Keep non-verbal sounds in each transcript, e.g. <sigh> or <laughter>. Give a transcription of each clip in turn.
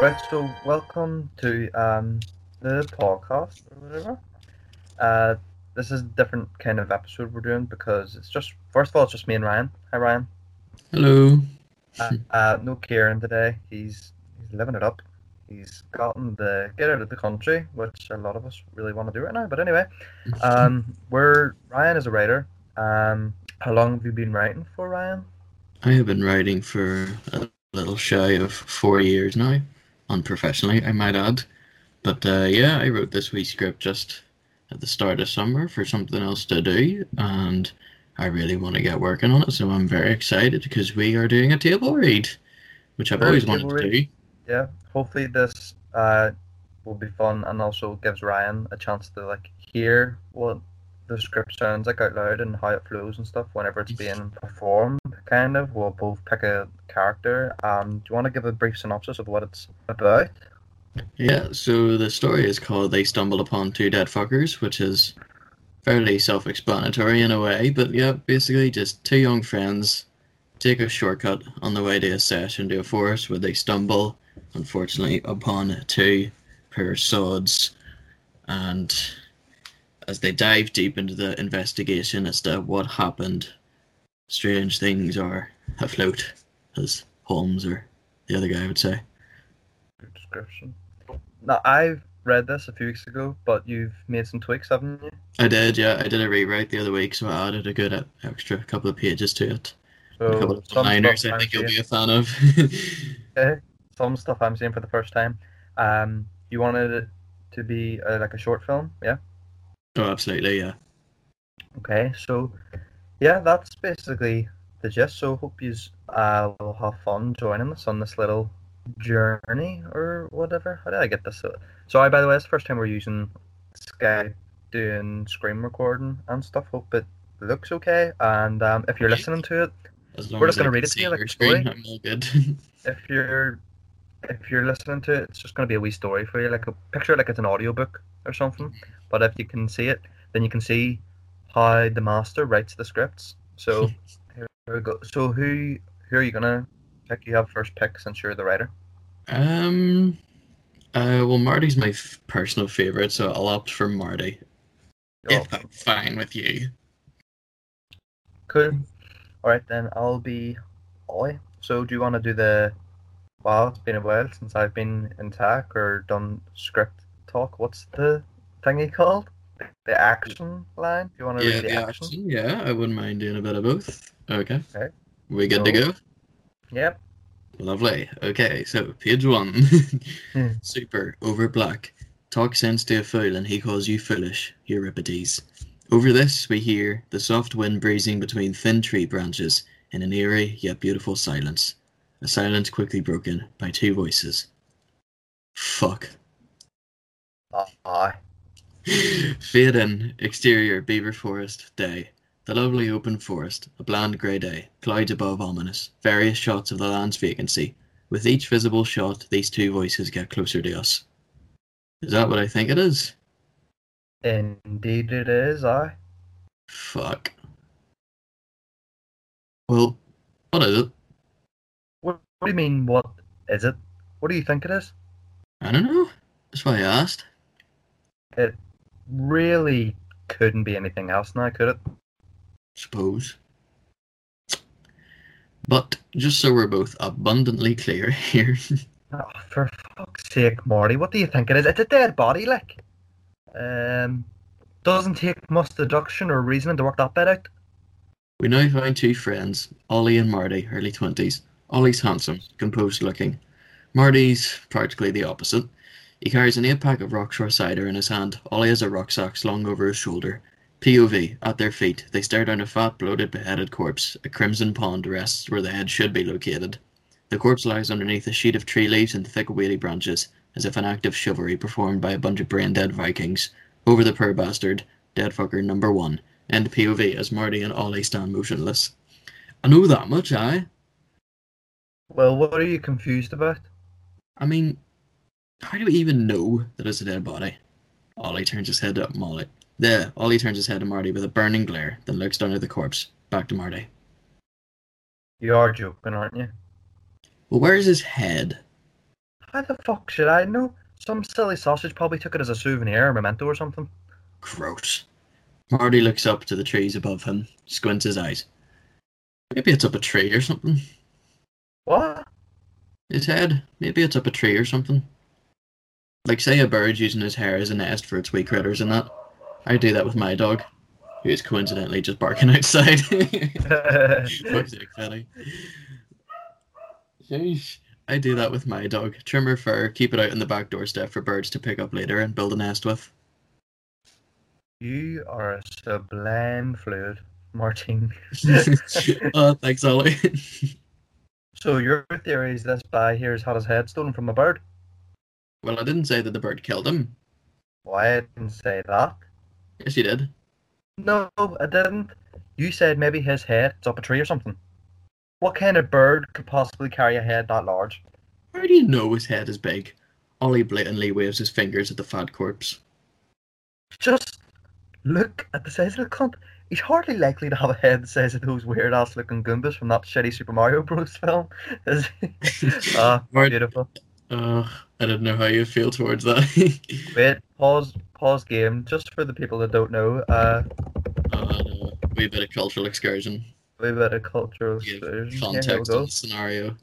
Right, so welcome to um, the podcast or whatever. Uh, this is a different kind of episode we're doing because it's just first of all it's just me and Ryan. Hi Ryan. Hello. Uh, uh, no Kieran today. He's he's living it up. He's gotten the get out of the country, which a lot of us really want to do right now. But anyway, <laughs> um, we're Ryan is a writer. Um, how long have you been writing for, Ryan? I have been writing for a little shy of four years now, unprofessionally, I might add. But uh, yeah, I wrote this wee script just at the start of summer for something else to do, and I really want to get working on it. So I'm very excited because we are doing a table read, which I've always wanted to do. Yeah, hopefully this uh, will be fun and also gives Ryan a chance to like hear what the script sounds like out loud and how it flows and stuff whenever it's being performed. Kind of, we'll both pick a character. Um, do you want to give a brief synopsis of what it's about? Yeah, so the story is called They Stumble Upon Two Dead Fuckers, which is fairly self explanatory in a way, but yeah, basically just two young friends take a shortcut on the way to a sesh into a forest where they stumble, unfortunately, upon two poor sods. And as they dive deep into the investigation as to what happened, strange things are afloat, as Holmes or the other guy would say. Good description. Now, I've read this a few weeks ago, but you've made some tweaks, haven't you? I did, yeah. I did a rewrite the other week, so I added a good extra couple of pages to it. a couple of some liners stuff I think you'll be a fan of. Okay. <laughs> Some stuff I'm seeing for the first time. Um, you wanted it to be uh, like a short film, yeah? Oh, absolutely, yeah. Okay, so yeah, that's basically the gist. So hope you uh, will have fun joining us on this little journey or whatever. How did I get this? Sorry, by the way, it's the first time we're using Skype doing screen recording and stuff. Hope it looks okay. And um, if you're listening to it, As long We're just gonna read it to you like a story. I'm all good. <laughs> if you're if you're listening to it, it's just going to be a wee story for you. Like a picture it like it's an audiobook or something. But if you can see it, then you can see how the master writes the scripts. So <laughs> here we go. So who who are you gonna pick? You have first pick since you're the writer. um, uh, well, Marty's my f- personal favorite, so I'll opt for Marty. Oh, If that's fine with you. cool. All right, then I'll be Ollie. So do you want to do the? Wow, it's been a while since I've been in TAC or done script talk. What's the thingy called? The action line. Do you want to Yeah, read the, the action? action. Yeah, I wouldn't mind doing a bit of both. Okay. Okay. We good to go? Yep. Lovely. Okay, so page one. Hmm. <laughs> Super. Over black. Talk sense to a fool and he calls you foolish, Euripides. Over this we hear the soft wind breezing between thin tree branches in an eerie yet beautiful silence. A silence quickly broken by two voices. Fuck. Aye. Fade in. Exterior Beaver Forest. Day. The lovely open forest. A bland grey day. Clouds above ominous. Various shots of the land's vacancy. With each visible shot, these two voices get closer to us. Is that what I think it is? Indeed it is, aye. Fuck. Well, what is it? What, do you mean, what is it? What do you think it is? I don't know. That's why I asked. It really couldn't be anything else now, could it? Suppose. But just so we're both abundantly clear <laughs> here, Oh, for fuck's sake, Marty, what do you think it is? It's a dead body, like. Um, doesn't take much deduction or reasoning to work that bit out. we now find two friends, Ollie and Marty, early twenties. Ollie's handsome, composed looking. Marty's practically the opposite. He carries an eight pack of Rockshore cider in his hand. Ollie has a rucksack slung over his shoulder. POV, at their feet, they stare down a fat, bloated, beheaded corpse. A crimson pond rests where the head should be located. The corpse lies underneath a sheet of tree leaves and thick, weighty branches, as if an act of chivalry performed by a bunch of brain dead Vikings. Over the poor bastard, dead fucker number one. End POV as Marty and Ollie stand motionless. I know that much, I. Well, what are you confused about? I mean, how do we even know that it's a dead body? Ollie turns his head to Molly. There, Ollie turns his head to Marty with a burning glare, then looks down at the corpse. Back to Marty. You are joking, aren't you? Well, where's his head? How the fuck should I know? Some silly sausage probably took it as a souvenir, a memento or something. Gross. Marty looks up to the trees above him, squints his eyes. Maybe it's up a tree or something. What? His head. Maybe it's up a tree or something. Like, say, a bird using his hair as a nest for its wee critters and that. I do that with my dog, who is coincidentally just barking <laughs> outside. Fuck's sake, Fatty. Sheesh. I do that with my dog. Trim her fur, keep it out on the back doorstep for birds to pick up later and build a nest with. you are a sublime fluid, Martin. <laughs> <laughs> oh, thanks, Ollie. So your theory is this guy here has had his head stolen from a bird? well, I didn't say that the bird killed him. Why I didn't say that. Yes, you did. No, I didn't. You said maybe his head is up a tree or something. What kind of bird could possibly carry a head that large? How do you know his head is big? Ollie blatantly waves his fingers at the fat corpse. Just look at the size of the cunt. He's hardly likely to have a head the size of those weird ass looking Goombas from that shitty Super Mario Bros. film. Is he? <laughs> Ah, beautiful. Uh, I didn't know how you feel towards that. <laughs> Wait, pause, pause game. Just for the people that don't know, uh, uh, wee bit of cultural excursion. a bit of cultural excursion. We context the scenario.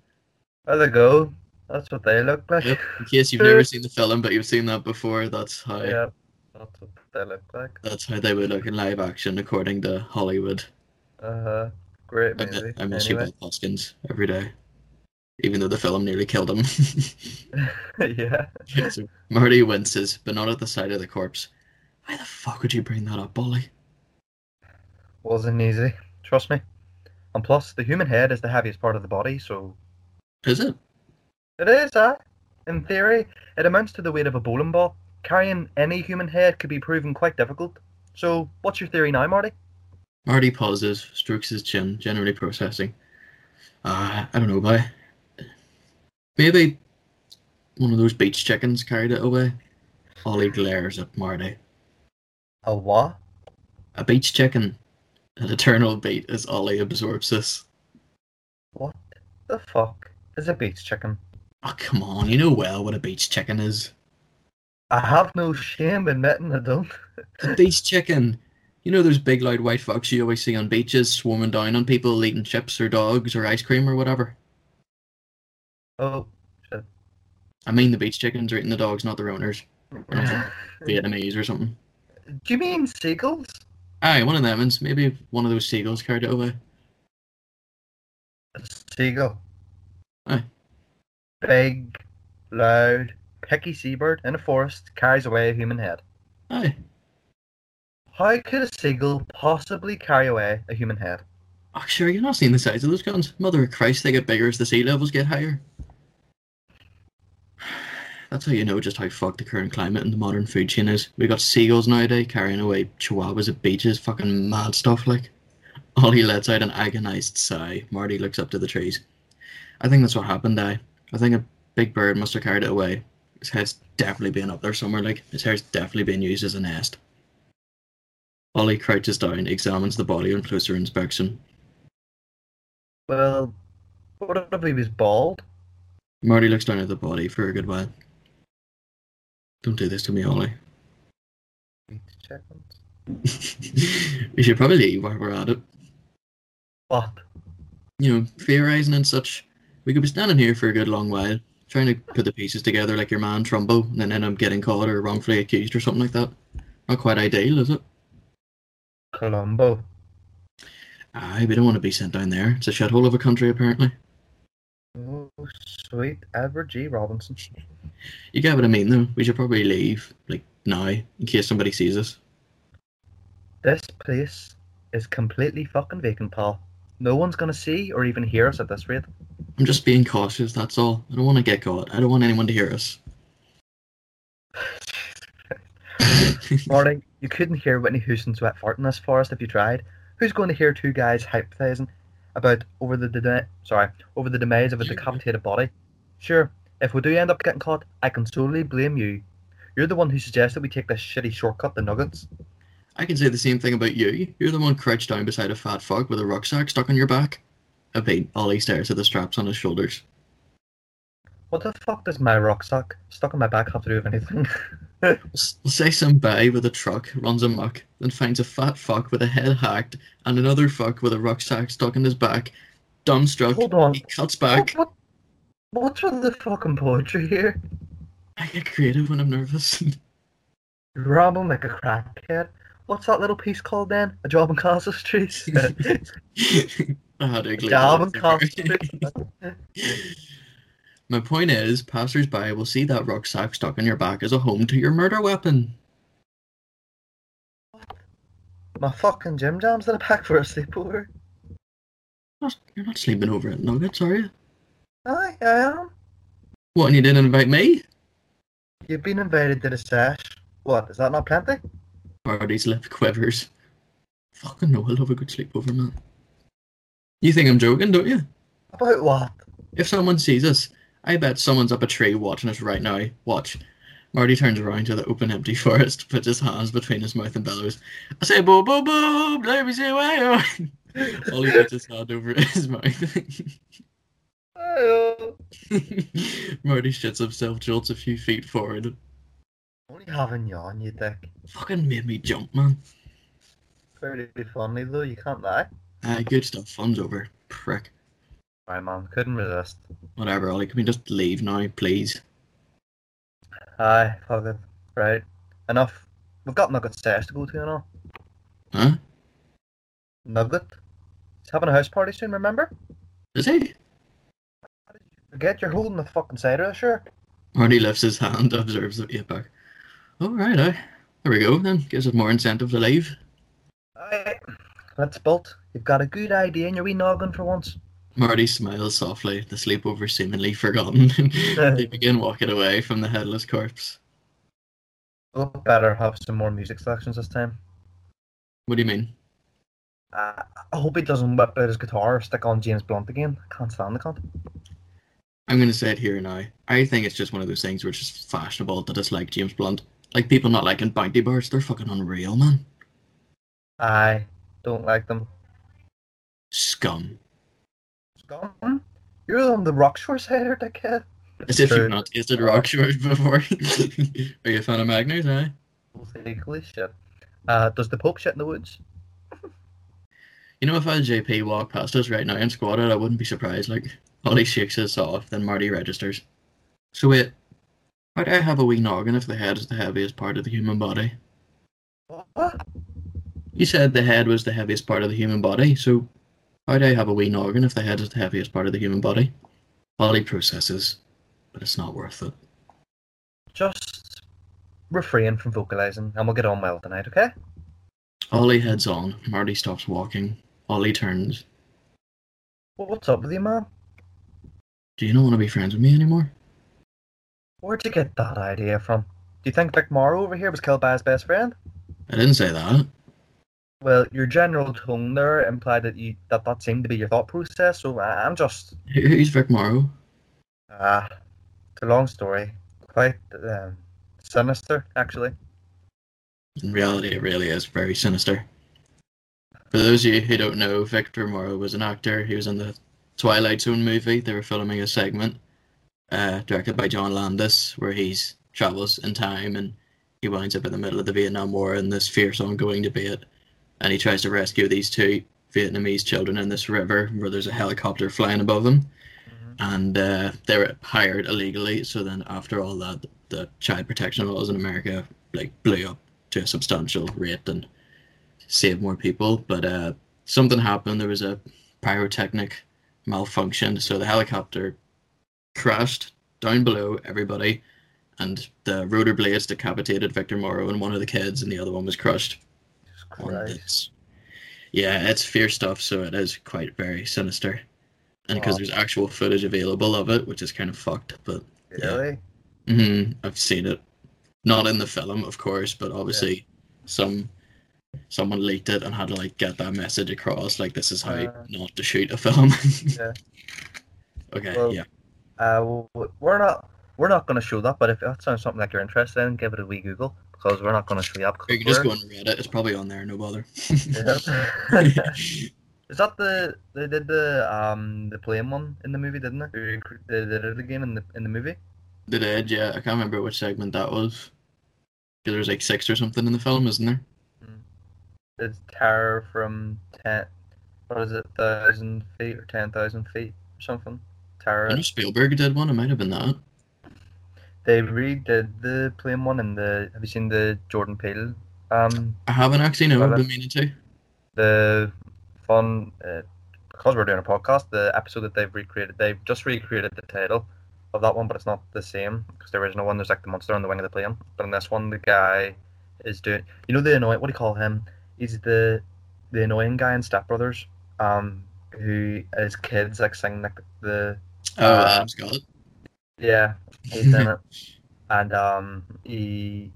There they go. That's what they look like. Yep. In case you've never seen the film, but you've seen that before, that's how Yeah, that's what they look like. that's how they would look in live action, according to Hollywood. Uh, huh. great I, movie. mi- I miss anyway. Hoskins, every day. Even though the film nearly killed him. <laughs> <laughs> yeah. so Marty winces, but not at the sight of the corpse. Why the fuck would you bring that up, Bolly? Wasn't easy. Trust me. And plus, the human head is the heaviest part of the body, so Is it? it is, huh? In theory, it amounts to the weight of a bowling ball. Carrying any human head could be proven quite difficult. So, what's your theory now, Marty? Marty pauses, strokes his chin, generally processing. Uh, I don't know, boy. Maybe one of those beach chickens carried it away. Ollie glares at Marty. A what? A beach chicken. An eternal beat as Ollie absorbs this. What the fuck is a beach chicken? Oh, come on, you know well what a beach chicken is. I have no shame in admitting I don't. A beach chicken! You know those big loud white fucks you always see on beaches swarming down on people eating chips or dogs or ice cream or whatever? Oh, I mean the beach chickens are eating the dogs, not their owners. <laughs> Vietnamese or something. Do you mean seagulls? Aye, one of them, and maybe one of those seagulls carried it away. A seagull. Aye. Big, loud, picky seabird in a forest carries away a human head. Aye. How could a seagull possibly carry away a human head? Oh, sure, you're not seeing the size of those guns. Mother of Christ, they get bigger as the sea levels get higher. <sighs> That's how you know just how fucked the current climate and the modern food chain is. We got seagulls nowadays carrying away chihuahuas at beaches, fucking mad stuff like. Ollie lets out an agonized sigh. Marty looks up to the trees. I think that's what happened, I. I think a big bird must have carried it away. His head's definitely been up there somewhere, like, his hair's definitely been used as a nest. Ollie crouches down, examines the body on closer inspection. Well, what if he was bald? Marty looks down at the body for a good while. Don't do this to me, Ollie. We <laughs> should probably leave while we're at it. What? You know, theorising and such. We could be standing here for a good long while, trying to put the pieces together like your man Trumbo, and then end up getting caught or wrongfully accused or something like that. Not quite ideal, is it? Columbo. Aye, we don't want to be sent down there. It's a shithole of a country, apparently. Oh, sweet Edward G. Robinson. You get what I mean, though. We should probably leave, like, now, in case somebody sees us. This place is completely fucking vacant, pal. No one's gonna see or even hear us at this rate. I'm just being cautious, that's all. I don't want to get caught. I don't want anyone to hear us. <laughs> Morning, you couldn't hear Whitney Houston's wet fart in this forest if you tried. Who's going to hear two guys hypothesizing about over the de- sorry over the demise of a decapitated body? Sure, if we do end up getting caught, I can solely blame you. You're the one who suggested we take this shitty shortcut, the Nuggets. I can say the same thing about you. You're the one crouched down beside a fat fuck with a rucksack stuck on your back. A beat. Ollie stares at the straps on his shoulders. What the fuck does my rucksack stuck on my back have to do with anything? <laughs> Say some guy with a truck runs amok, then finds a fat fuck with a head hacked and another fuck with a rucksack stuck in his back. Dumbstruck, Hold on. he cuts back. What, what, what's with the fucking poetry here? I get creative when I'm nervous. <laughs> Ramble like a crackhead. What's that little piece called then? A job in Castle Street? I had to glue job in Castle. Street. <laughs> My point is, passers-by will see that rucksack stuck on your back as a home to your murder weapon. My fucking gym jams in a pack for a sleepover. You're not sleeping over at Nuggets, are you? Aye, I am. What, and you didn't invite me? You've been invited to the sesh. What, is that not plenty? Marty's lip quivers. Fucking no, I love a good sleepover, man. You think I'm joking, don't you? About what? If someone sees us, I bet someone's up a tree watching us right now. Watch. Marty turns around to the open, empty <laughs> forest, puts his hands between his mouth and bellows. I say, boo, boo, boo, let me say why. <laughs> Ollie puts his hand over <laughs> his mouth. Marty shits himself, jolts a few feet forward. Only having yawn, you dick. Fucking made me jump, man. Pretty funny though, you can't lie. Ah, good stuff. Fun's over. Prick. Right, man, couldn't resist. Whatever, Ollie. Can we just leave now, please? Aye, fuck it. Right. Enough. We've got Nugget stairs to go to and all. Huh? Nugget? He's having a house party soon, remember? Is he? Forget you're holding the fucking cider, sure. Marty lifts his hand, <laughs> observes the eight pack. All right, aye. There we go, then. Gives us more incentive to leave. Aye. Let's bolt. You've got a good idea in your wee noggin for once. Marty smiles softly, the sleepover seemingly forgotten. <laughs> they <laughs> begin walking away from the headless corpse. We'll better have some more music selections this time. What do you mean? Uh, I hope he doesn't whip out his guitar or stick on James Blunt again. I can't stand the cunt. I'm going to say it here now. I think it's just one of those things where it's just fashionable to dislike James Blunt. Like people not liking Bounty Bars, they're fucking unreal, man. I don't like them. Scum. Scum? You're on the Rockshore side, or dickhead. As if you've not tasted rock shores before. <laughs> Are you a fan of Magners, eh? Holy shit. Uh, does the Pope shit in the woods? You know, if I had JP walk past us right now and squatted, I wouldn't be surprised. Like, Ollie shakes us off, then Marty registers. So wait, do I have a wee noggin if the head is the heaviest part of the human body? What? You said the head was the heaviest part of the human body, so do I have a wee noggin if the head is the heaviest part of the human body? Ollie processes, but it's not worth it. Just refrain from vocalizing and we'll get on well tonight, okay? Ollie heads on, Marty stops walking. Ollie turns. Well, what's up with you, man? Do you not want to be friends with me anymore? Where'd you get that idea from? Do you think Vic Morrow over here was killed by his best friend? I didn't say that. Well, your general tone there implied that you that that seemed to be your thought process. So I, I'm just Who- Who's Vic Morrow? ah, it's a long story, quite um, sinister actually. In reality, it really is very sinister. For those of you who don't know, Victor Morrow was an actor. He was in the Twilight Zone movie. They were filming a segment uh, directed by John Landis where he's travels in time and he winds up in the middle of the Vietnam War and this fierce ongoing debate. And he tries to rescue these two Vietnamese children in this river where there's a helicopter flying above them. And uh, they're hired illegally. So then, after all that, the child protection laws in America like blew up to a substantial rate and saved more people. But uh, something happened. There was a pyrotechnic malfunction, so the helicopter crashed down below everybody, and the rotor blades decapitated Victor Morrow and one of the kids, and the other one was crushed. Yeah, it's fierce stuff, so it is quite very sinister. And because Wow. there's actual footage available of it, which is kind of fucked, but yeah. Really? hmm I've seen it. Not in the film, of course, but obviously some someone leaked it and had to like get that message across. Like this is how Uh, not to shoot a film. <laughs> Yeah. Okay. Well, yeah. Uh, we're not we're not going to show that, but if that sounds something like you're interested in, give it a wee Google because we're not going to show you up. You can just go on Reddit. It's probably on there. No bother. <laughs> Is that the they did the um the plane one in the movie, didn't they? They did it again in the in the movie. The Dead, yeah. I can't remember which segment that was. There was like six or something in the film, isn't there? It's terror from ten. What is it? Thousand feet or ten thousand feet or something. Terror. I know Spielberg did one. It might have been that. They redid the plane one in the. Have you seen the Jordan Peele? Um, I haven't actually. No, I've been meaning to. the fun uh, because we're doing a podcast. The episode that they've recreated, they've just recreated the title of that one, but it's not the same because the original one there's like the monster on the wing of the plane. But in this one, the guy is doing. You know the annoying. What do you call him? He's the the annoying guy in Step Brothers. Um, who his kids like sing like the Uh, Adam Scott. Yeah, he's in it, <laughs> and um, he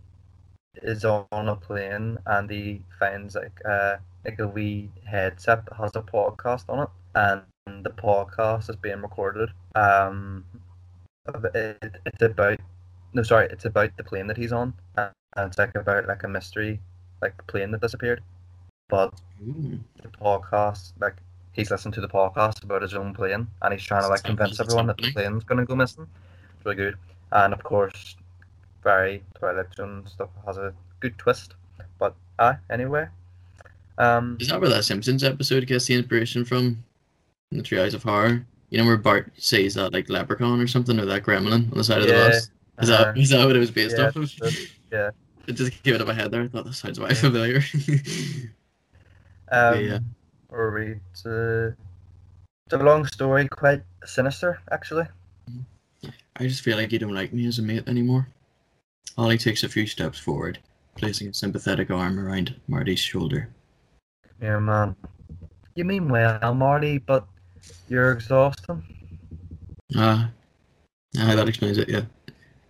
is on a plane, and he finds like uh like a wee headset that has a podcast on it, and the podcast is being recorded. Um, it, it's about no, sorry, it's about the plane that he's on, and it's like about like a mystery, like plane that disappeared, but Ooh. the podcast like he's listening to the podcast about his own plane and he's trying to like convince everyone that the plane's gonna go missing. It's really good. And of course very Twilight Zone stuff has a good twist. But ah, anyway. Um Is that where that Simpsons episode gets the inspiration from? In the Treehouse of Horror? You know where Bart says that like leprechaun or something or that gremlin on the side of the bus? Is uh, that is that what it was based yeah, off of? yeah. <laughs> It just came out of my head there. I thought that sounds quite Yeah. familiar. <laughs> um yeah. Or read uh, it's a long story, quite sinister actually. I just feel like you don't like me as a mate anymore. Ollie takes a few steps forward, placing a sympathetic arm around Marty's shoulder. Yeah man. You mean well, Marty, but you're exhausting. Ah, ah, that explains it. Yeah.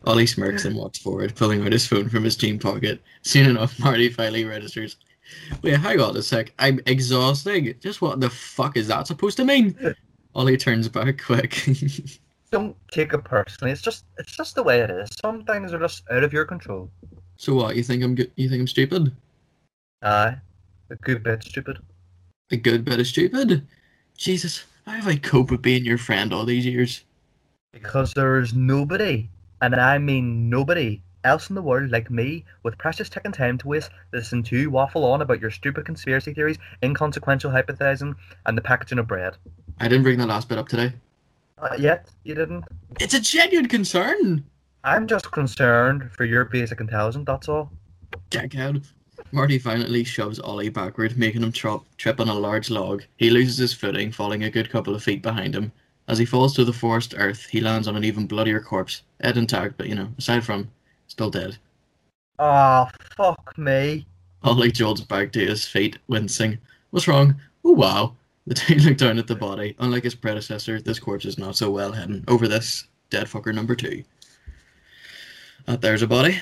Ollie smirks and walks forward, pulling out his phone from his jean pocket. Soon enough, Marty finally registers. Wait, hang on a sec. I'm exhausting. Just what the fuck is that supposed to mean? <laughs> Ollie turns back quick. <laughs> don't take it personally. It's just it's just the way it is. Some things are just out of your control. so what? You think I'm good? You think I'm stupid? Aye, a good bit stupid. A good bit of stupid? Jesus, how have I coped with being your friend all these years? Because there is nobody, and I mean nobody, else in the world like me with precious ticking time to waste listening to you waffle on about your stupid conspiracy theories, inconsequential hypothesizing, and the packaging of bread. I didn't bring that last bit up today. Uh, yet you didn't. It's a genuine concern. I'm just concerned for your basic intelligence. That's all. Jack out. Marty violently shoves Ollie backward, making him trip, trip on a large log. He loses his footing, falling a good couple of feet behind him. As he falls to the forest earth, he lands on an even bloodier corpse. Head intact, but you know, aside from, still dead. Ah, fuck me. Ollie jolts back to his feet, wincing. What's wrong? Oh wow. The <laughs> two look down at the body. Unlike his predecessor, this corpse is not so well hidden. Over this, dead fucker number two. Uh, there's a body.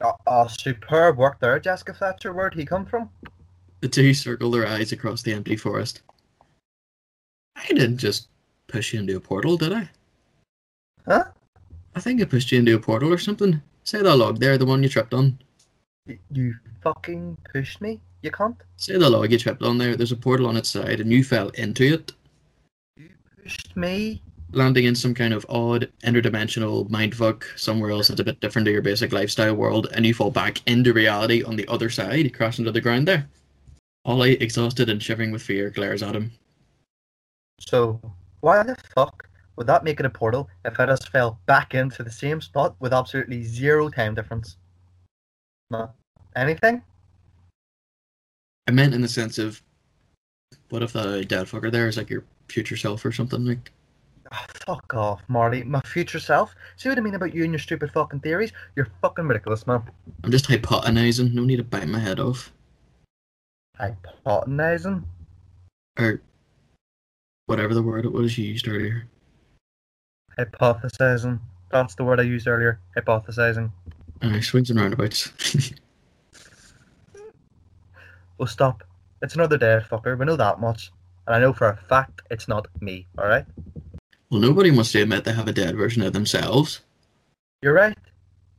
Ah, ah, superb work there, Jessica Fletcher. Where'd he come from? The two circle their eyes across the empty forest. I didn't just push you into a portal, did I? Huh? I think I pushed you into a portal or something. Say that log there, the one you tripped on. You fucking pushed me, you cunt. Say the log you tripped on there. There's a portal on its side, and you fell into it, You pushed me. landing in some kind of odd interdimensional mindfuck somewhere else that's a bit different to your basic lifestyle world, and you fall back into reality on the other side, you crash into the ground there. Ollie, exhausted and shivering with fear, glares at him. So, why the fuck would that make it a portal if I just fell back into the same spot with absolutely zero time difference? No. Anything? I meant in the sense of, what if the dead fucker there is like your future self or something like? Ah, fuck off, Marty. My future self? See what I mean about you and your stupid fucking theories? You're fucking ridiculous, man. I'm just hypotenizing. No need to bite my head off. Hypotenizing? Or whatever the word it was you used earlier. Hypothesizing. That's the word I used earlier. Hypothesizing. Uh, swings and roundabouts. <laughs> Well, stop. It's another dead fucker. We know that much. And I know for a fact it's not me, alright? well, nobody wants to admit they have a dead version of themselves. You're right.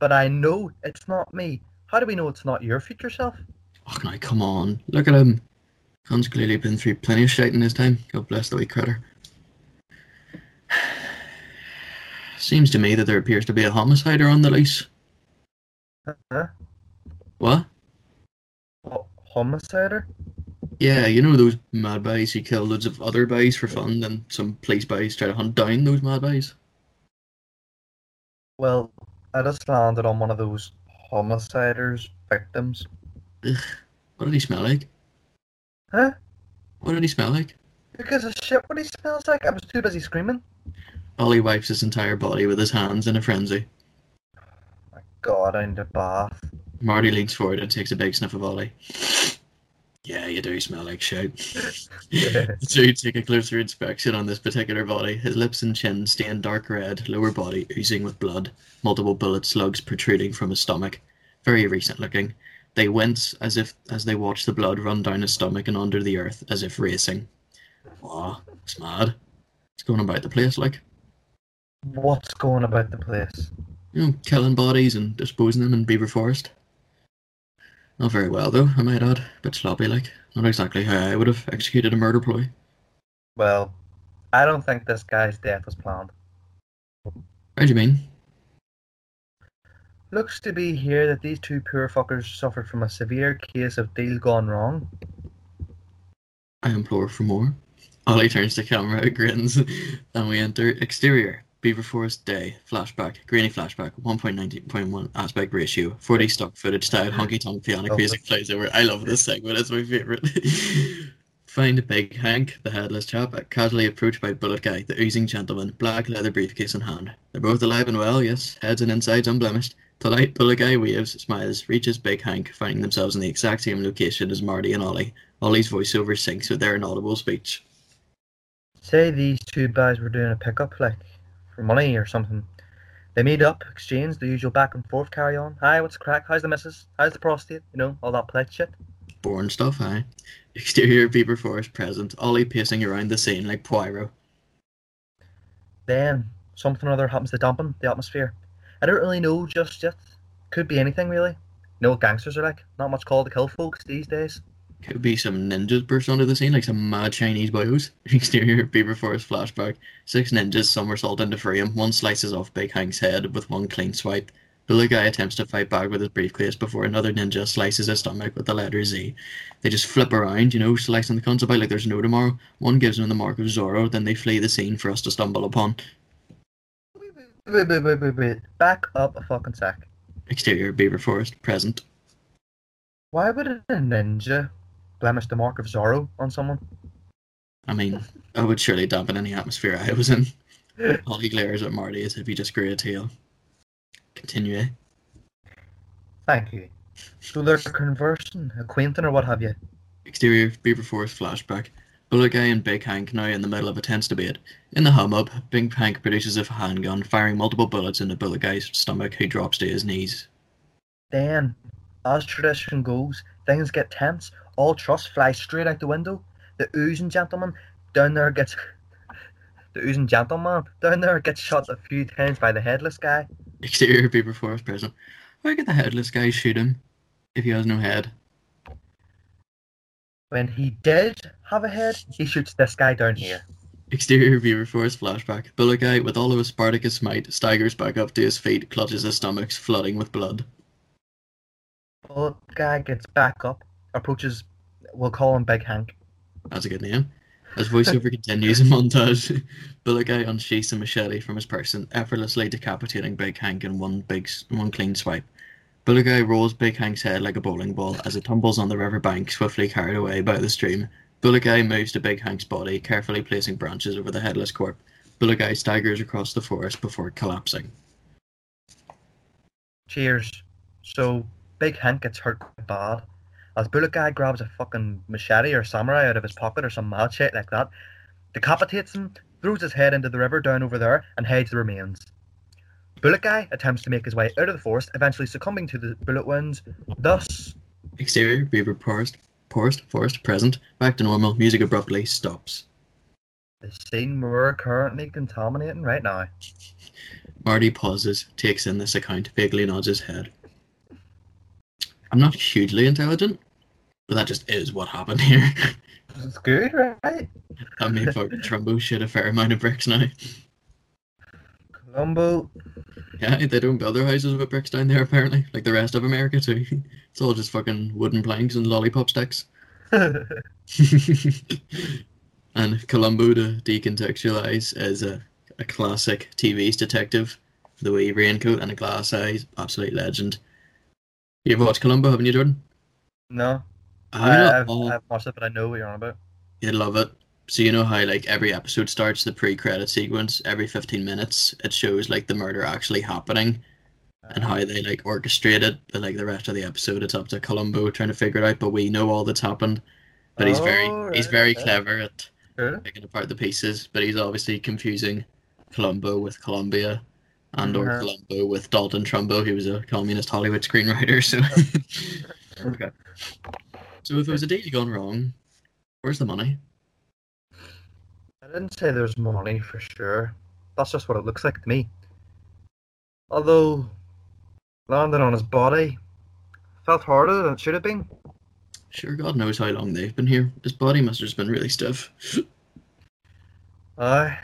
But I know it's not me. How do we know it's not your future self? Oh, now come on. Look at him. Khan's clearly been through plenty of shit in his time. God bless the wee critter. Seems to me that there appears to be a homicider on the loose. Huh? What? Ho- Homicider? Yeah, you know those mad boys who kill loads of other boys for fun, and some police boys try to hunt down those mad boys. Well, I just landed on one of those homiciders victims. Ugh, What did he smell like? Huh? What did he smell like? Because of shit what he smells like. I was too busy screaming. Ollie wipes his entire body with his hands in a frenzy. My god, I need a bath. Marty leans forward and takes a big sniff of Ollie. Yeah, you do smell like shit. <laughs> so you take a closer inspection on this particular body. His lips and chin stained dark red, lower body oozing with blood, multiple bullet slugs protruding from his stomach. Very recent looking. They wince as if as they watch the blood run down his stomach and under the earth, as if racing. Aw, it's mad. It's going about the place like. What's going about the place? You know, killing bodies and disposing them in Beaver Forest. Not very well though, I might add. A Bit sloppy like. Not exactly how I would have executed a murder ploy. Well, I don't think this guy's death was planned. How do you mean? Looks to be here that these two poor fuckers suffered from a severe case of deal gone wrong. I implore for more. Ollie turns to camera, grins, <laughs> and we enter exterior. Beaver Forest Day, flashback, grainy flashback, 1.90.1 aspect ratio, 40 stock footage style, honky tonk <laughs> piano music plays over. I love this segment, it's my favourite. <laughs> Find Big Hank, the headless chap, casually approached by Bullet Guy, the oozing gentleman, black leather briefcase in hand. They're both alive and well, yes, heads and insides unblemished. Polite Bullet Guy waves, smiles, reaches Big Hank, finding themselves in the exact same location as Marty and Ollie. Ollie's voiceover syncs with their inaudible speech. Say these two guys were doing a pickup, like, for money or something. They meet up, exchange the usual back and forth carry on. Hi, what's the crack? How's the missus? How's the prostate? You know, all that polite shit. Boring stuff, aye. Exterior Beaver Forest present, Ollie pacing around the scene like Poirot. Then, something or other happens to dampen the atmosphere. I don't really know just yet. Could be anything, really. You know what gangsters are like? Not much call to kill folks these days. Could be some ninjas burst onto the scene, like some mad Chinese boys. <laughs> Exterior Beaver Forest flashback. Six ninjas somersault into him. One slices off Big Hank's head with one clean swipe. The little guy attempts to fight back with his briefcase before another ninja slices his stomach with the letter Z. They just flip around, you know, slicing the cunts about like there's no tomorrow. One gives him the mark of Zorro, then they flee the scene for us to stumble upon. Wait, wait, wait, wait, wait. Back up a fucking sec. Exterior Beaver Forest present. Why would a ninja blemish the mark of Zorro on someone? I mean, I would surely dampen any atmosphere I was in. <laughs> Ollie glares at Marty as if he just grew a tail. Continue. Thank you. So they're conversing, acquainting, or what have you. Exterior Beaver Forest flashback. Bullet Guy and Big Hank now in the middle of a tense debate. In the hum up, Big Hank produces a handgun, firing multiple bullets into Bullet Guy's stomach, who drops to his knees. Then, as tradition goes, things get tense. All trust flies straight out the window. The oozing gentleman down there gets. The oozing gentleman down there gets shot a few times by the headless guy. Exterior Beaver Forest present. Why could the headless guy shoot him if he has no head? When he did have a head, he shoots this guy down here. Exterior Beaver his flashback. Bullet Guy, with all of his Spartacus might, staggers back up to his feet, clutches his stomach, flooding with blood. Bullet guy gets back up, approaches. We'll call him Big Hank. That's a good name. As voiceover <laughs> continues in montage, <laughs> Bullet Guy unsheaths a machete from his person, effortlessly decapitating Big Hank in one big, one clean swipe. Bullet Guy rolls Big Hank's head like a bowling ball as it tumbles on the river bank, swiftly carried away by the stream. Bullet Guy moves to Big Hank's body, carefully placing branches over the headless corpse. Bullet Guy staggers across the forest before collapsing. Cheers. So, Big Hank gets hurt bad. As Bullet Guy grabs a fucking machete or samurai out of his pocket or some mad shit like that, decapitates him, throws his head into the river down over there, and hides the remains. Bullet Guy attempts to make his way out of the forest, eventually succumbing to the bullet wounds. Thus, Exterior, Beaver Forest, Forest, Forest, present, back to normal, music abruptly stops. the scene we're currently contaminating right now. Marty pauses, takes in this account, vaguely nods his head. I'm not hugely intelligent, but that just is what happened here. It's good, right? I mean, fucking <laughs> Trumbo shit a fair amount of bricks now. Columbo. Yeah, they don't build their houses with bricks down there apparently, like the rest of America too. <laughs> It's all just fucking wooden planks and lollipop sticks. <laughs> and Columbo, to decontextualize, is a, a classic TV's detective. The wee raincoat and a glass eyes, absolute legend. You've watched Columbo, haven't you, Jordan? no. Have? I, I've, I've watched it, but I know what you're on about. You'd love it. So you know how like every episode starts the pre-credit sequence every 15 minutes it shows like the murder actually happening and how they like orchestrate it but like the rest of the episode it's up to Columbo trying to figure it out but we know all that's happened but he's very Oh, he's very okay. clever at Sure. picking apart the pieces but he's obviously confusing Columbo with Columbia and or Mhm. Columbo with Dalton Trumbo who was a communist Hollywood screenwriter so <laughs> <laughs> okay so if it was a deal gone wrong where's the money I didn't say there's money for sure. That's just what it looks like to me. Although, landing on his body felt harder than it should have been. Sure, God knows how long they've been here. His body must have just been really stiff. Aye.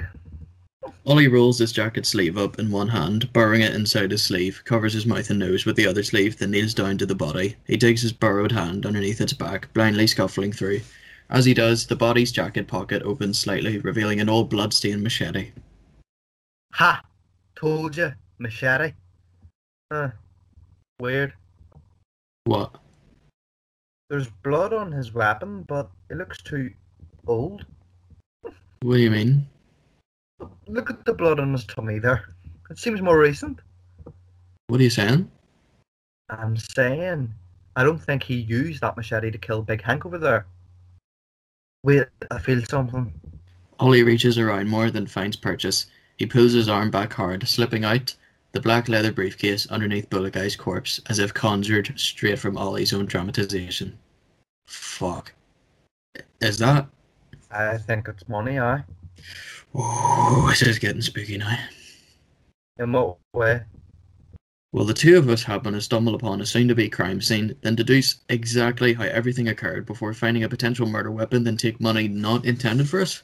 Ollie rolls his jacket sleeve up in one hand, burrowing it inside his sleeve, covers his mouth and nose with the other sleeve, then kneels down to the body. He digs his burrowed hand underneath its back, blindly scuffling through. As he does, the body's jacket pocket opens slightly, revealing an old blood-stained machete. Ha! Told you. Machete. Huh. Weird. What? There's blood on his weapon, but it looks too old. What do you mean? Look at the blood on his tummy there. It seems more recent. What are you saying? I'm saying, I don't think he used that machete to kill Big Hank over there. Wait, I feel something. Ollie reaches around more than finds purchase. He pulls his arm back hard, slipping out the black leather briefcase underneath Bullet Guy's corpse, as if conjured straight from Ollie's own dramatization. Fuck. Is that? I think it's money, aye. Oh, this is getting spooky now. In what way? Well, the two of us happen to stumble upon a soon-to-be crime scene, then deduce exactly how everything occurred before finding a potential murder weapon, then take money not intended for us.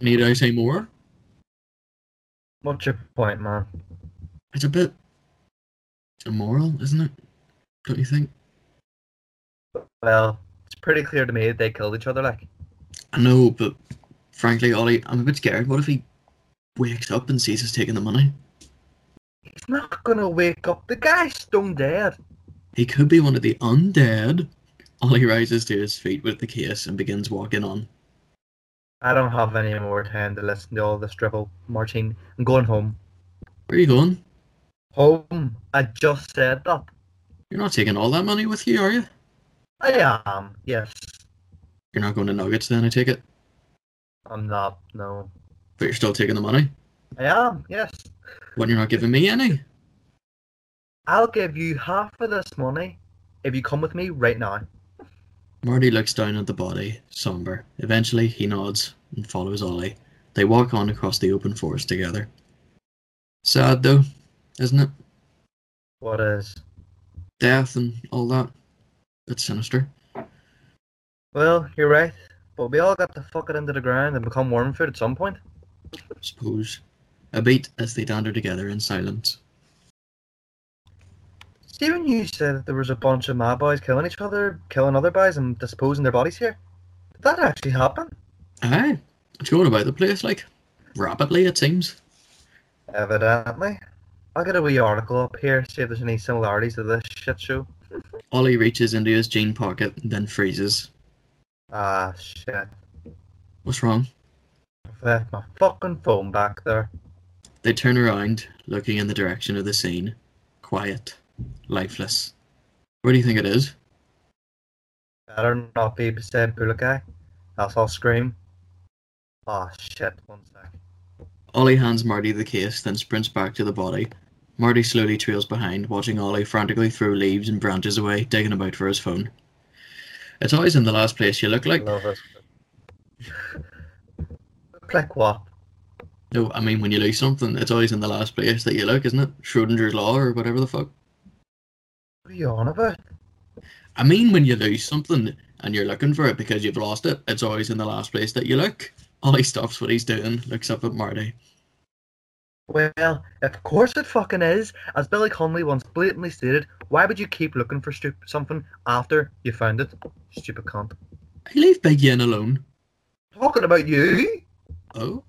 Need I say more? What's your point, man? It's a bit immoral, isn't it? Don't you think? Well, it's pretty clear to me that they killed each other, like. I know, but frankly, Ollie, I'm a bit scared. What if he wakes up and sees us taking the money? He's not gonna wake up. The guy's stone dead. He could be one of the undead. Ollie rises to his feet with the case and begins walking on. I don't have any more time to listen to all this drivel, Martin. I'm going home. Where are you going? Home. I just said that. You're not taking all that money with you, are you? I am. Yes. You're not going to Nuggets then, I take it. I'm not. No. But you're still taking the money. I am. Yes. When you're not giving me any. I'll give you half of this money if you come with me right now. Marty looks down at the body, somber. Eventually, he nods and follows Ollie. They walk on across the open forest together. Sad though, isn't it? What is? Death and all that. Bit sinister. Well, you're right. But we all got to fuck it into the ground and become worm food at some point. suppose. A beat as they dander together in silence. Stephen, you said that there was a bunch of mad boys killing each other, killing other boys, and disposing their bodies here. Did that actually happen? Aye, it's going about the place like rapidly, it seems. Evidently. I'll get a wee article up here, see if there's any similarities to this shit show. Ollie reaches into his jean pocket then freezes. Ah, shit. What's wrong? I've left my fucking phone back there. They turn around, looking in the direction of the scene. Quiet, lifeless. Where do you think it is? Better not be beside Guy. Else I'll scream. Ah, shit. One sec. Ollie hands Marty the case, then sprints back to the body. Marty slowly trails behind, watching Ollie frantically throw leaves and branches away, digging about for his phone. It's always in the last place you look like. Love it. Like what? No, I mean when you lose something, it's always in the last place that you look, isn't it? Schrodinger's law or whatever the fuck. What are you on about? I mean when you lose something, and you're looking for it because you've lost it, it's always in the last place that you look. Ollie stops what he's doing, looks up at Marty. Well, of course it fucking is. As Billy Connolly once blatantly stated, why would you keep looking for stu- something after you found it? Stupid cunt. I leave Big Yen alone. Talking about you? Oh?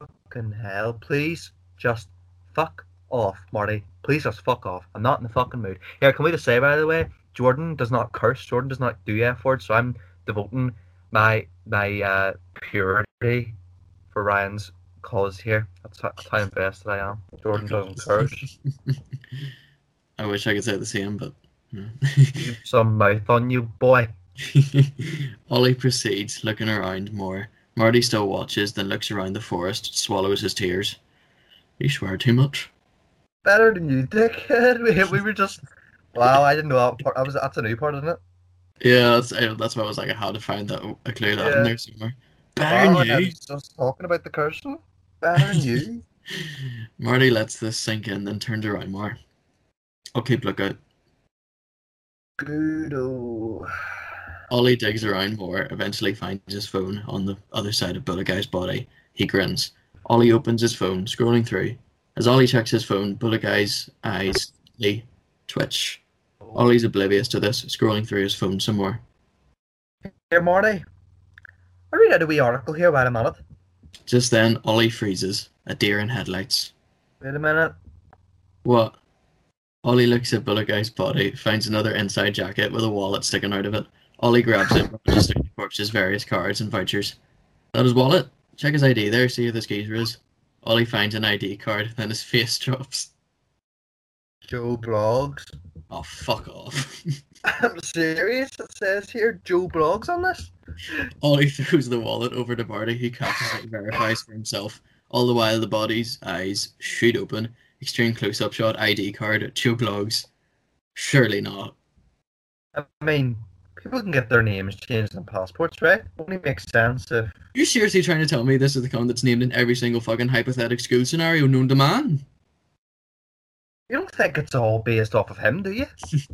Fucking hell, please just fuck off, Marty. Please just fuck off. I'm not in the fucking mood. Here, can we just say, by the way, Jordan does not curse. Jordan does not do F words, so I'm devoting my my uh, purity for Ryan's cause here. That's how, that's how invested I am. Jordan doesn't <laughs> curse. I wish I could say the same, but. no. Some mouth on you, boy. <laughs> Ollie proceeds, looking around more. Marty still watches, then looks around the forest, swallows his tears. You swear too much. Better than you, dickhead. <laughs> We, we were just. Wow, I didn't know that part. I was, that's a new part, isn't it? Yeah, that's that's why I was like, I had to find that a clue that Yeah. in there somewhere. Better Wow, than I you. was just talking about the cursing. You. <laughs> Marty lets this sink in, then turns around more. I'll keep lookout. Good old. Ollie digs around more, eventually finds his phone on the other side of Bullet Guy's body. He grins. Ollie opens his phone, scrolling through. As Ollie checks his phone, Bullet Guy's eyes twitch. Ollie's oblivious to this, scrolling through his phone some more. Here, Marty. I read out a wee article here while I'm at it. Just then, Ollie freezes, a deer in headlights. Wait a minute. What? Ollie looks at Bullet Guy's body, finds another inside jacket with a wallet sticking out of it. Ollie grabs it, rushes through the corpse's various cards and vouchers. That his wallet? Check his ID there, see who this geezer is. Ollie finds an ID card, then his face <laughs> drops. Joe Bloggs. Oh, fuck off. <laughs> <laughs> I'm serious. It says here Joe Bloggs on this. <laughs> Ollie throws the wallet over to Marty, who catches it and verifies for himself. All the while, the body's eyes shoot open. Extreme close up shot, ID card, two Bloggs. Surely not. I mean, people can get their names changed in passports, right? Only makes sense if. You're seriously trying to tell me this is the con that's named in every single fucking hypothetical school scenario known to man? You don't think it's all based off of him, do you?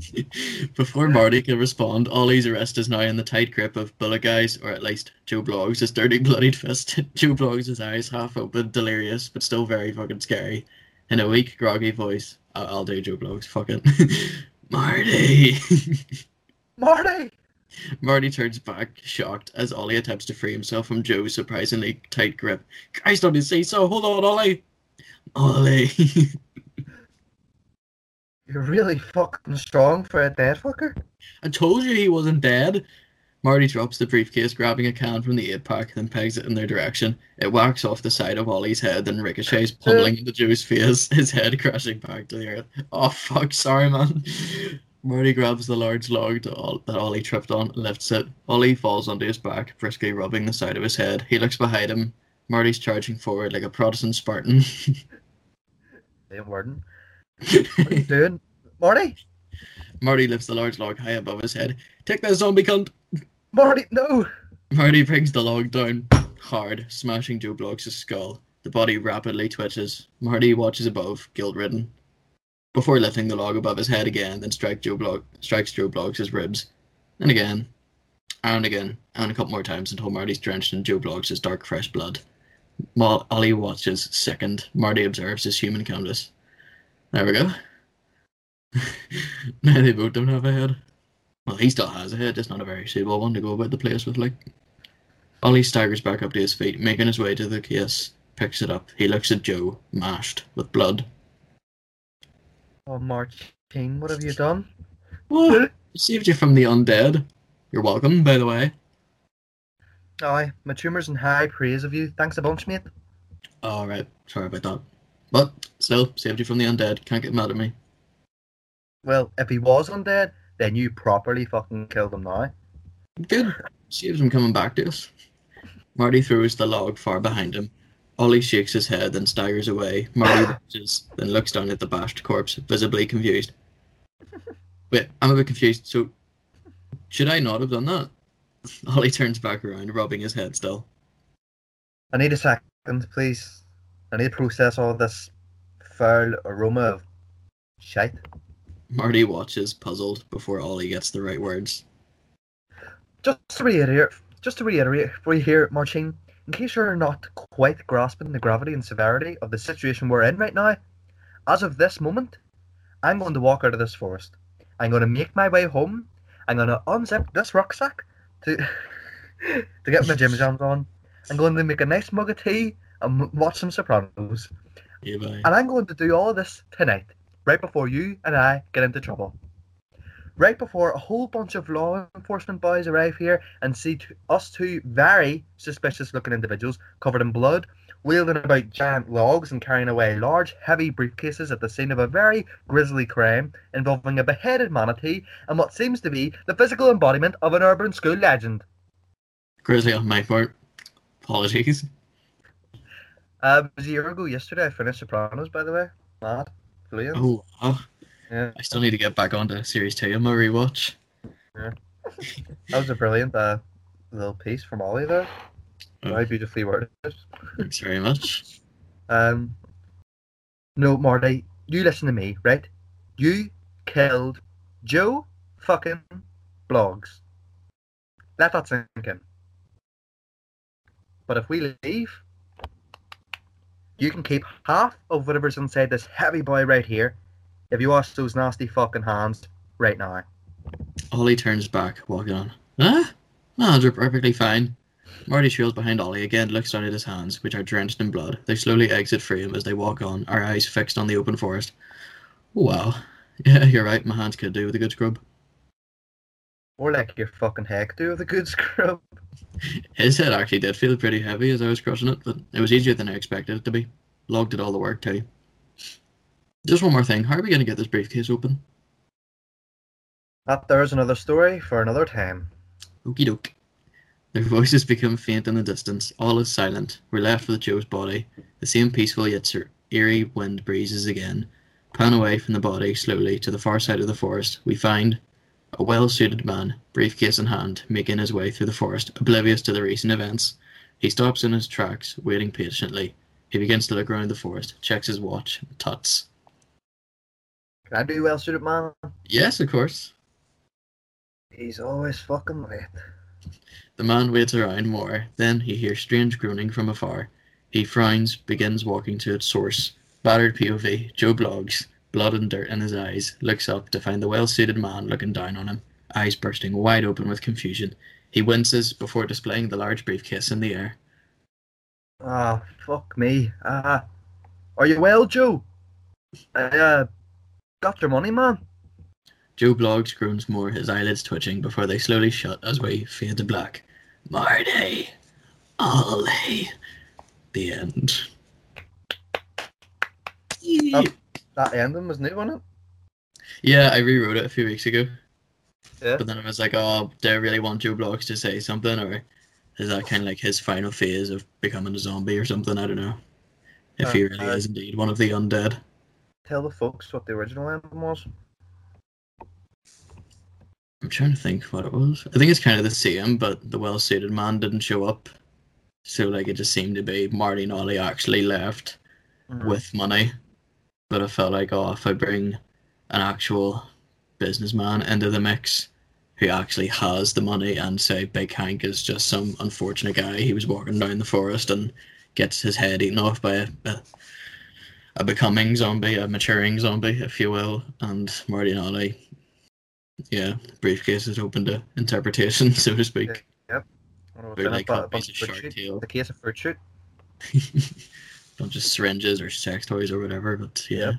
<laughs> Before Marty can respond, Ollie's arrest is now in the tight grip of Bullet Guys, or at least Joe Bloggs, his dirty bloodied fist. <laughs> Joe Bloggs, his eyes half open, delirious, but still very fucking scary. In a weak, groggy voice, I'll, I'll do Joe Bloggs, fucking. <laughs> Marty! Marty! Marty turns back, shocked, as Ollie attempts to free himself from Joe's surprisingly tight grip. Christ on his say so, hold on, Ollie! Ollie! You're really fucking strong for a dead fucker. I told you he wasn't dead. Marty drops the briefcase, grabbing a can from the eight pack, then pegs it in their direction. It whacks off the side of Ollie's head, then ricochets, uh, pummeling into Joe's face, <laughs> his head crashing back to the earth. Oh fuck, sorry man. Marty grabs the large log to Ol- that Ollie tripped on, and lifts it. Ollie falls onto his back, briskly rubbing the side of his head. He looks behind him. Marty's charging forward like a Protestant Spartan. <laughs> Same wording. What are you doing? Marty? Marty lifts the large log high above his head. Take that zombie cunt! Marty, no! Marty brings the log down hard, smashing Joe Bloggs' skull. The body rapidly twitches. Marty watches above, guilt-ridden. Before lifting the log above his head again, then strike Joe Blog- strikes Joe Bloggs' ribs. And again. And again. And a couple more times until Marty's drenched in Joe Bloggs' dark, fresh blood. Ollie watches, sickened. Marty observes his human canvas. There we go. <laughs> now they both don't have a head. Well, he still has a head, just not a very suitable one to go about the place with, like. Ollie staggers back up to his feet, making his way to the case, picks it up. He looks at Joe, mashed, with blood. Oh, Martine, what have you done? What? Saved you from the undead. You're welcome, by the way. Aye, my tumour's in high praise of you. Thanks a bunch, mate. Alright, sorry about that. But, still, saved you from the undead. Can't get mad at me. Well, if he was undead, then you properly fucking killed him now. Good. Saves him coming back to us. Marty throws the log far behind him. Ollie shakes his head, then staggers away. Marty <coughs> watches, then looks down at the bashed corpse, visibly confused. Wait, I'm a bit confused. So, should I not have done that? <laughs> Ollie turns back around, rubbing his head still. I need a second, please. I need to process all this foul aroma of shite. Marty watches, puzzled, before Ollie gets the right words. just to reiterate, just to reiterate for you here, Marcin, in case you're not quite grasping the gravity and severity of the situation we're in right now, as of this moment, I'm going to walk out of this forest. I'm going to make my way home. I'm going to unzip this rucksack to <laughs> to get my gym jams on. I'm going to make a nice mug of tea and watch some Sopranos. Yeah. And I'm going to do all of this tonight, right before you and I get into trouble. Right before a whole bunch of law enforcement boys arrive here and see t- us two very suspicious looking individuals covered in blood, wielding about giant logs and carrying away large, heavy briefcases at the scene of a very grisly crime involving a beheaded manatee and what seems to be the physical embodiment of an urban school legend. Grizzly on my part. Apologies. Um, it was a year ago yesterday I finished Sopranos, by the way. Mad. Brilliant. Oh, wow. Yeah. I still need to get back onto series two on my rewatch. Yeah. That was a brilliant uh, little piece from Ollie there. Oh. Very beautifully worded. Thanks very much. Um, no, Marty, you listen to me, right? You killed Joe fucking Bloggs. Let that sink in. But if we leave, you can keep half of whatever's inside this heavy boy right here if you wash those nasty fucking hands right now. Ollie turns back, walking on. My hands are perfectly fine. Marty trails behind Ollie again, looks down at his hands, which are drenched in blood. They slowly exit frame as they walk on, our eyes fixed on the open forest. Wow. <laughs> Yeah, you're right, my hands could do with a good scrub. More like your fucking heck do with a good <laughs> scrub. His head actually did feel pretty heavy as I was crushing it, but it was easier than I expected it to be. Logged did all the work too. Just one more thing, how are we going to get this briefcase open? That there's another story for another time. Okie doke. Their <laughs> voices become faint in the distance. All is silent. We're left with Joe's body. The same peaceful yet eerie wind breezes again. Pan away from the body slowly to the far side of the forest. We find a well suited man, briefcase in hand, making his way through the forest, oblivious to the recent events. He stops in his tracks, waiting patiently. He begins to look around the forest, checks his watch, tuts. Can I be well suited man? Yes, of course. He's always fucking late. The man waits around more. Then he hears strange groaning from afar. He frowns, begins walking to its source. Battered POV, Joe Bloggs, blood and dirt in his eyes, looks up to find the well suited man looking down on him, eyes bursting wide open with confusion. He winces before displaying the large briefcase in the air. Ah, fuck me. Ah, are you well, Joe? I uh, got your money, man. Joe Bloggs groans more, his eyelids twitching before they slowly shut as we fade to black. Marty! Ollie! The end. Oh. That ending was new, wasn't it? Yeah, I rewrote it a few weeks ago. Yeah. But then I was like, oh, do I really want Joe Bloggs to say something? Or is that kind of like his final phase of becoming a zombie or something? I don't know. If he Uh, really uh, is indeed one of the undead. Tell the folks what the original ending was. I'm trying to think what it was. I think it's kind of the same, but the well suited man didn't show up. So, like, it just seemed to be Marty and Ollie actually left Mhm. with money. But I felt like, oh, if I bring an actual businessman into the mix who actually has the money and say Big Hank is just some unfortunate guy, he was walking down the forest and gets his head eaten off by a, a, a becoming zombie, a maturing zombie, if you will, and Marty and Ollie, yeah, briefcase is open to interpretation, <laughs> so to speak. I don't know, They're it's like a bu- copies bunch of of fruit Shark shoot. Tale. The case of fruit shoot. <laughs> Bunch of syringes or sex toys or whatever, but yeah. Yep.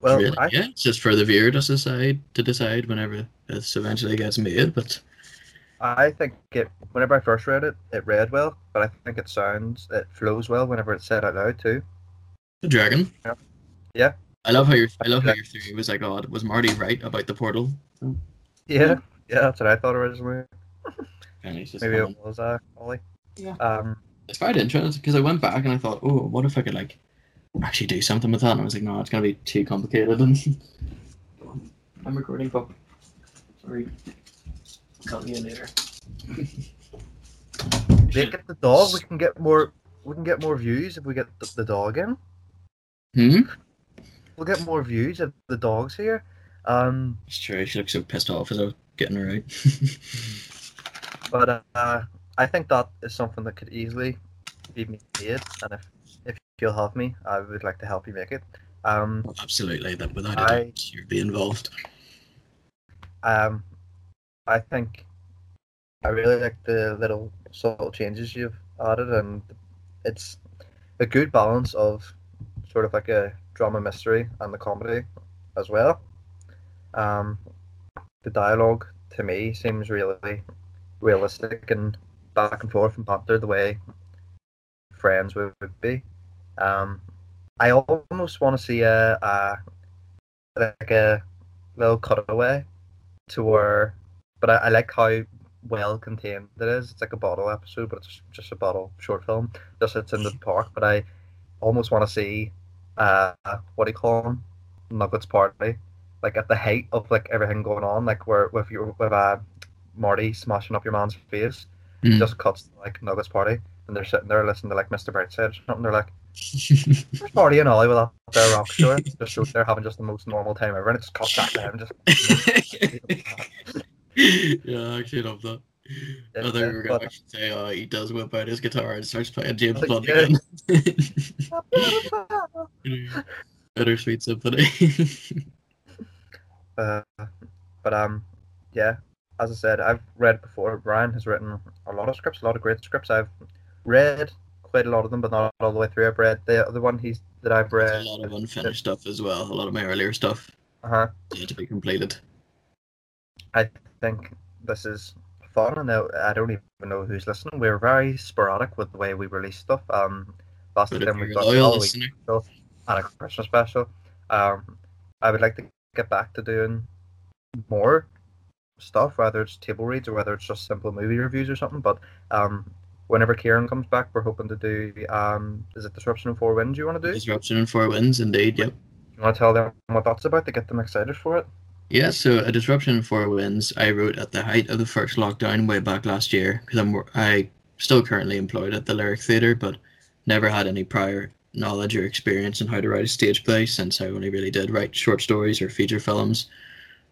Well, really, I, yeah, it's just for the viewer to decide to decide whenever this eventually gets made. But I think it. Whenever I first read it, it read well, but I think it sounds, it flows well whenever it's said out loud too. the dragon. Yeah. Yeah. I love how your I love how your theory was like, oh, was Marty right about the portal? Yeah, yeah, that's what I thought originally. And Maybe it was uh, Ollie. Yeah. Um, It's quite interesting because I went back and I thought, oh, what if I could like actually do something with that? And I was like, no, it's gonna be too complicated. And <laughs> I'm recording, Pop. Sorry. Call you later. make it the dog. We can get more. We can get more views if we get the, the dog in. Hmm. We'll get more views if the dog's here. Um, It's true. She looks so pissed off as I was getting her out. <laughs> But uh, I think that is something that could easily be made, and if if you'll have me, I would like to help you make it. Um, Well, absolutely, that without a I- doubt, you'd be involved. um, I think I really like the little subtle changes you've added, and it's a good balance of sort of like a drama mystery and the comedy as well. Um, the dialogue to me seems really realistic and back and forth and banter the way Friends would, would be. Um, I almost want to see a, a like a little cutaway to where, but I, I like how well contained it is. It's like a bottle episode, but it's just a bottle short film. Just it's in the park, but I almost want to see uh what do you call them Nuggets party, like at the height of like everything going on, like where with your with uh Marty smashing up your man's face, Mm. just cuts to, like Nuggets party, and they're sitting there listening to like Mr. Brightside or something. They're like, "There's Marty and Ollie with that their rock star." <laughs> just shows they're having just the most normal time ever, and it just cuts back to him just. <laughs> yeah, I actually love that. I thought we were going to actually say, oh, he does whip out his guitar and starts playing <laughs> James Like, Blunt yeah. again. Bittersweet Symphony. Uh, but um, yeah, as I said, I've read before. Brian has written a lot of scripts, a lot of great scripts. I've read quite a lot of them, but not all the way through. I've read the other one he's that I've There's read. a lot of unfinished stuff as well. A lot of my earlier stuff Uh-huh. yet to be completed. I think this is fun, and I don't even know who's listening. We're very sporadic with the way we release stuff. Um, last time we a got loyal Halloween listener, special and a Christmas special. Um, I would like to get back to doing more stuff, whether it's table reads or whether it's just simple movie reviews or something. But um, whenever Kieran comes back, we're hoping to do um, is it Disruption in Four Winds? You want to do? Disruption and Four Wins, indeed, yep. You want to tell them what that's about to get them excited for it? Yeah, so a disruption in four wins. I wrote at the height of the first lockdown way back last year because I'm I still currently employed at the Lyric Theatre, but never had any prior knowledge or experience in how to write a stage play since I only really did write short stories or feature films.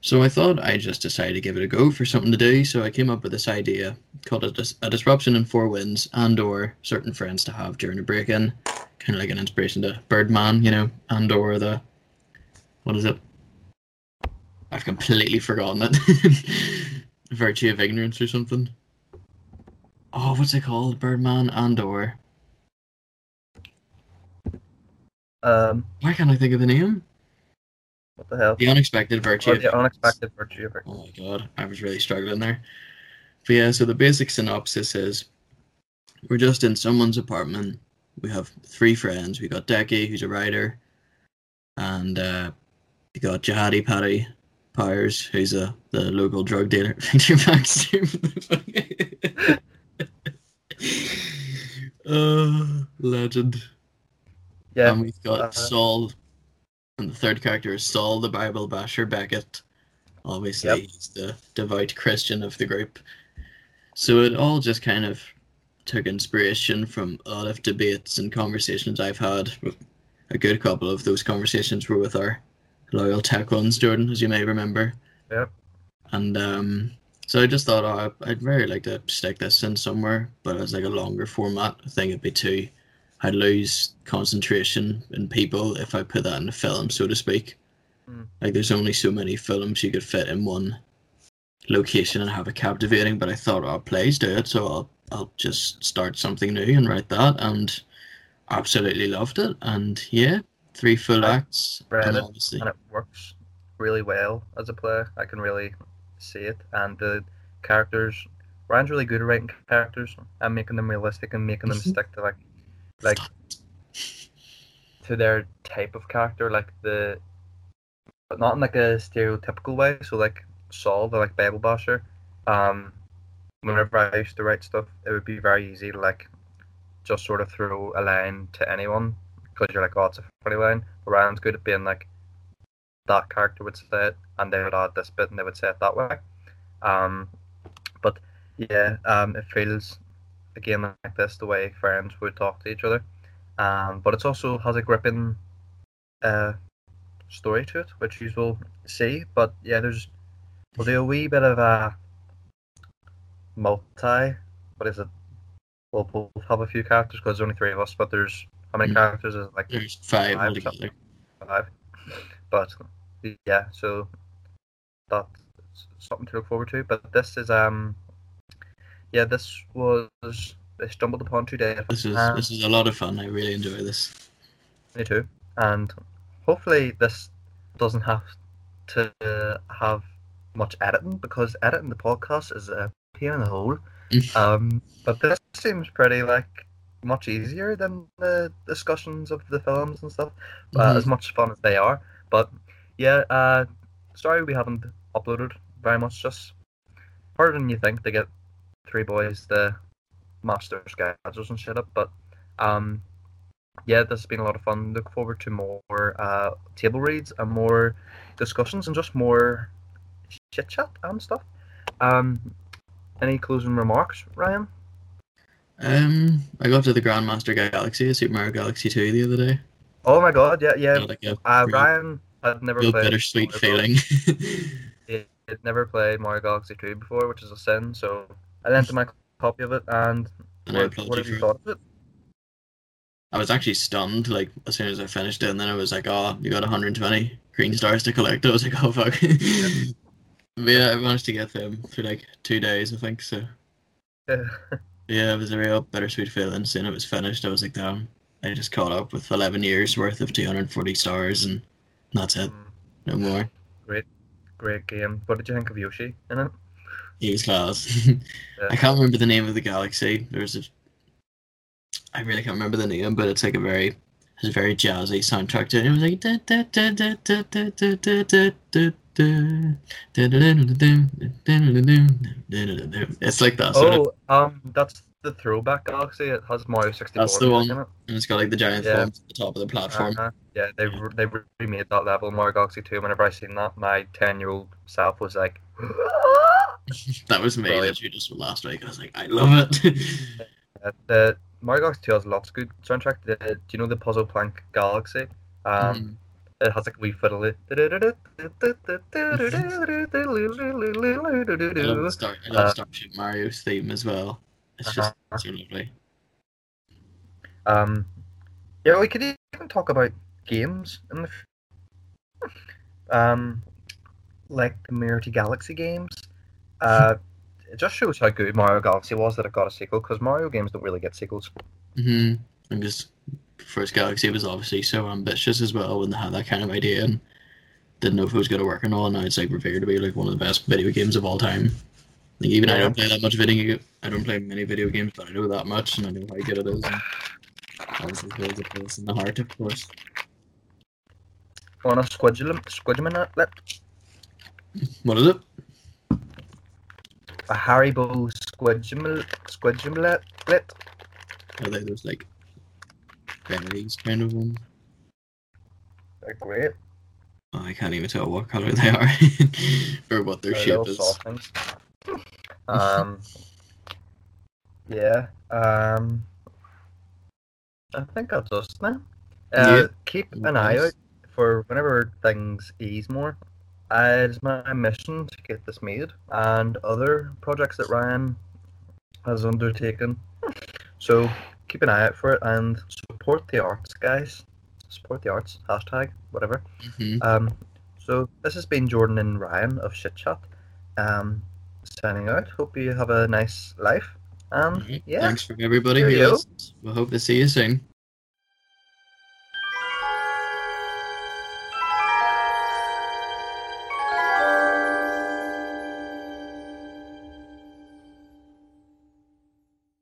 So I thought I just decided to give it a go for something to do. So I came up with this idea called a, dis- a disruption in four winds and or certain friends to have during a break-in, kind of like an inspiration to Birdman, you know, and or the what is it? I've completely forgotten it. <laughs> Virtue of ignorance or something. Oh, what's it called? Birdman and or Um, why can't I think of the name? What the hell? The unexpected virtue. Or the unexpected virtue of. Oh my god, I was really struggling there. But yeah, so the basic synopsis is we're just in someone's apartment. We have three friends. We got Decky, who's a writer, and uh, we got Jihadi Paddy Powers, who's a the local drug dealer. <laughs> Victor Baxter. <laughs> uh, legend. Yeah, And we've got uh, Saul, and the third character is Saul, the Bible basher Beckett. Obviously, Yep. he's the devout Christian of the group. So it all just kind of took inspiration from a lot of debates and conversations I've had. A good couple of those conversations were with our loyal tech ones, Jordan, as you may remember. Yep. And um, so I just thought, oh, I'd very like to stick this in somewhere, but as like a longer format, I think it'd be too I'd lose concentration in people if I put that in a film, so to speak. Mm. Like, there's only so many films you could fit in one location and have it captivating. But I thought, oh, plays do it, so I'll I'll just start something new and write that, and absolutely loved it. And yeah, three full I acts, and it, obviously, and it works really well as a play. I can really see it, and the characters. Ryan's really good at writing characters and making them realistic and making them Mhm. stick to like, like to their type of character, like the, but not in like a stereotypical way. So like Saul, the like Bible basher. Um, whenever I used to write stuff, it would be very easy to like, just sort of throw a line to anyone because you're like, oh, it's a funny line. But Ryan's good at being like, that character would say it, and they would add this bit, and they would say it that way. Um, but yeah, um, it feels again like this the way friends would talk to each other. Um, but it also has a gripping uh, story to it, which you will see. But yeah, there's we'll do a wee bit of a multi. What is it? We'll both have a few characters because there's only three of us, but there's how many Mm. characters is it, like There's five Five altogether. five. <laughs> But yeah, so that's something to look forward to. But this is um, yeah, this was I stumbled upon today. This is Um, this is a lot of fun. I really enjoy this. Me too. And hopefully this doesn't have to have much editing because editing the podcast is a pain in the hole. um, but this seems pretty like much easier than the discussions of the films and stuff. Uh, Mhm. as much fun as they are. But yeah, uh, sorry we haven't uploaded very much. Just harder than you think to get three boys match their schedules and shit up. But um, yeah, this has been a lot of fun. Look forward to more uh, table reads and more discussions and just more chit chat and stuff. Um, any closing remarks, Ryan? Um, I got to the Grandmaster Galaxy, Super Mario Galaxy 2 the other day. Oh my god, yeah, yeah. Like Uh, real, Ryan had never real played bittersweet Mario feeling. <laughs> He had never played Mario Galaxy 2 before, which is a sin. So I lent him my copy of it, and and what, what you have you thought of it? I was actually stunned, like, as soon as I finished it, and then I was like, oh, you got 120 green stars to collect. <laughs> I was like, oh, fuck. but yeah, I managed to get them for like two days, I think, so. Yeah, <laughs> it was a real bittersweet feeling. Soon it was finished, I was like, damn, I just caught up with 11 years worth of 240 stars, and that's it. Mm, No more. Great, great game. What did you think of Yoshi in it? He's class. Yeah. I can't remember the name of the galaxy. There's a. I really can't remember the name, but it's like a very, it's a very jazzy soundtrack to it. It was like. da- da- da- da- da- da- da- da- da- da- da- da- da- da- da- da- da- da- da- It's like that sort of. Oh, um, that's the throwback Galaxy. It has Mario 64 That's the one. it. And it's got like the giant Yeah. forms at the top of the platform. Uh-huh. Yeah, they re- they remade that level Mario Galaxy 2. Whenever I seen that, my 10 year old self was like, <gasps> That was me Brilliant. literally just last week. I was like, I love it. <laughs> Uh, the Mario Galaxy 2 has lots of good soundtrack. The, do you know the Puzzle Plank Galaxy? Um, Mhm. It has like a wee fiddle. <laughs> I love, Star- I love Uh, Starship Mario's theme as well. It's just Uh-huh. so lovely. Um, yeah, we could even talk about games in the, f- um, like the Mario Galaxy games. Uh, <laughs> it just shows how good Mario Galaxy was that it got a sequel because Mario games don't really get sequels. hmm And just first Galaxy was obviously so ambitious as well when they had that kind of idea and didn't know if it was going to work or not. And now it's like revered to be like one of the best video games of all time. Like even I don't play that much video. I don't play many video games, but I know that much and I know how good it is. And obviously holds a place in the heart, of course. On a squidgem, squidgem lip, What is it? a Haribo squidgem, squidgem lip, lip. Are they those like berries kind of ones? They're great. Oh, I can't even tell what color they are <laughs> or what their They're shape is. soft things. Um, yeah. Um, I think that's us now. Uh, Yeah. Keep an eye out for whenever things ease more. Uh, it's my mission to get this made and other projects that Ryan has undertaken. So keep an eye out for it and support the arts, guys. Support the arts. Hashtag whatever. Mhm. Um, so this has been Jordan and Ryan of Shit Chat. Um, signing out. Hope you have a nice life. Um, Alright, yeah. Thanks for everybody who listens. We hope to see you soon.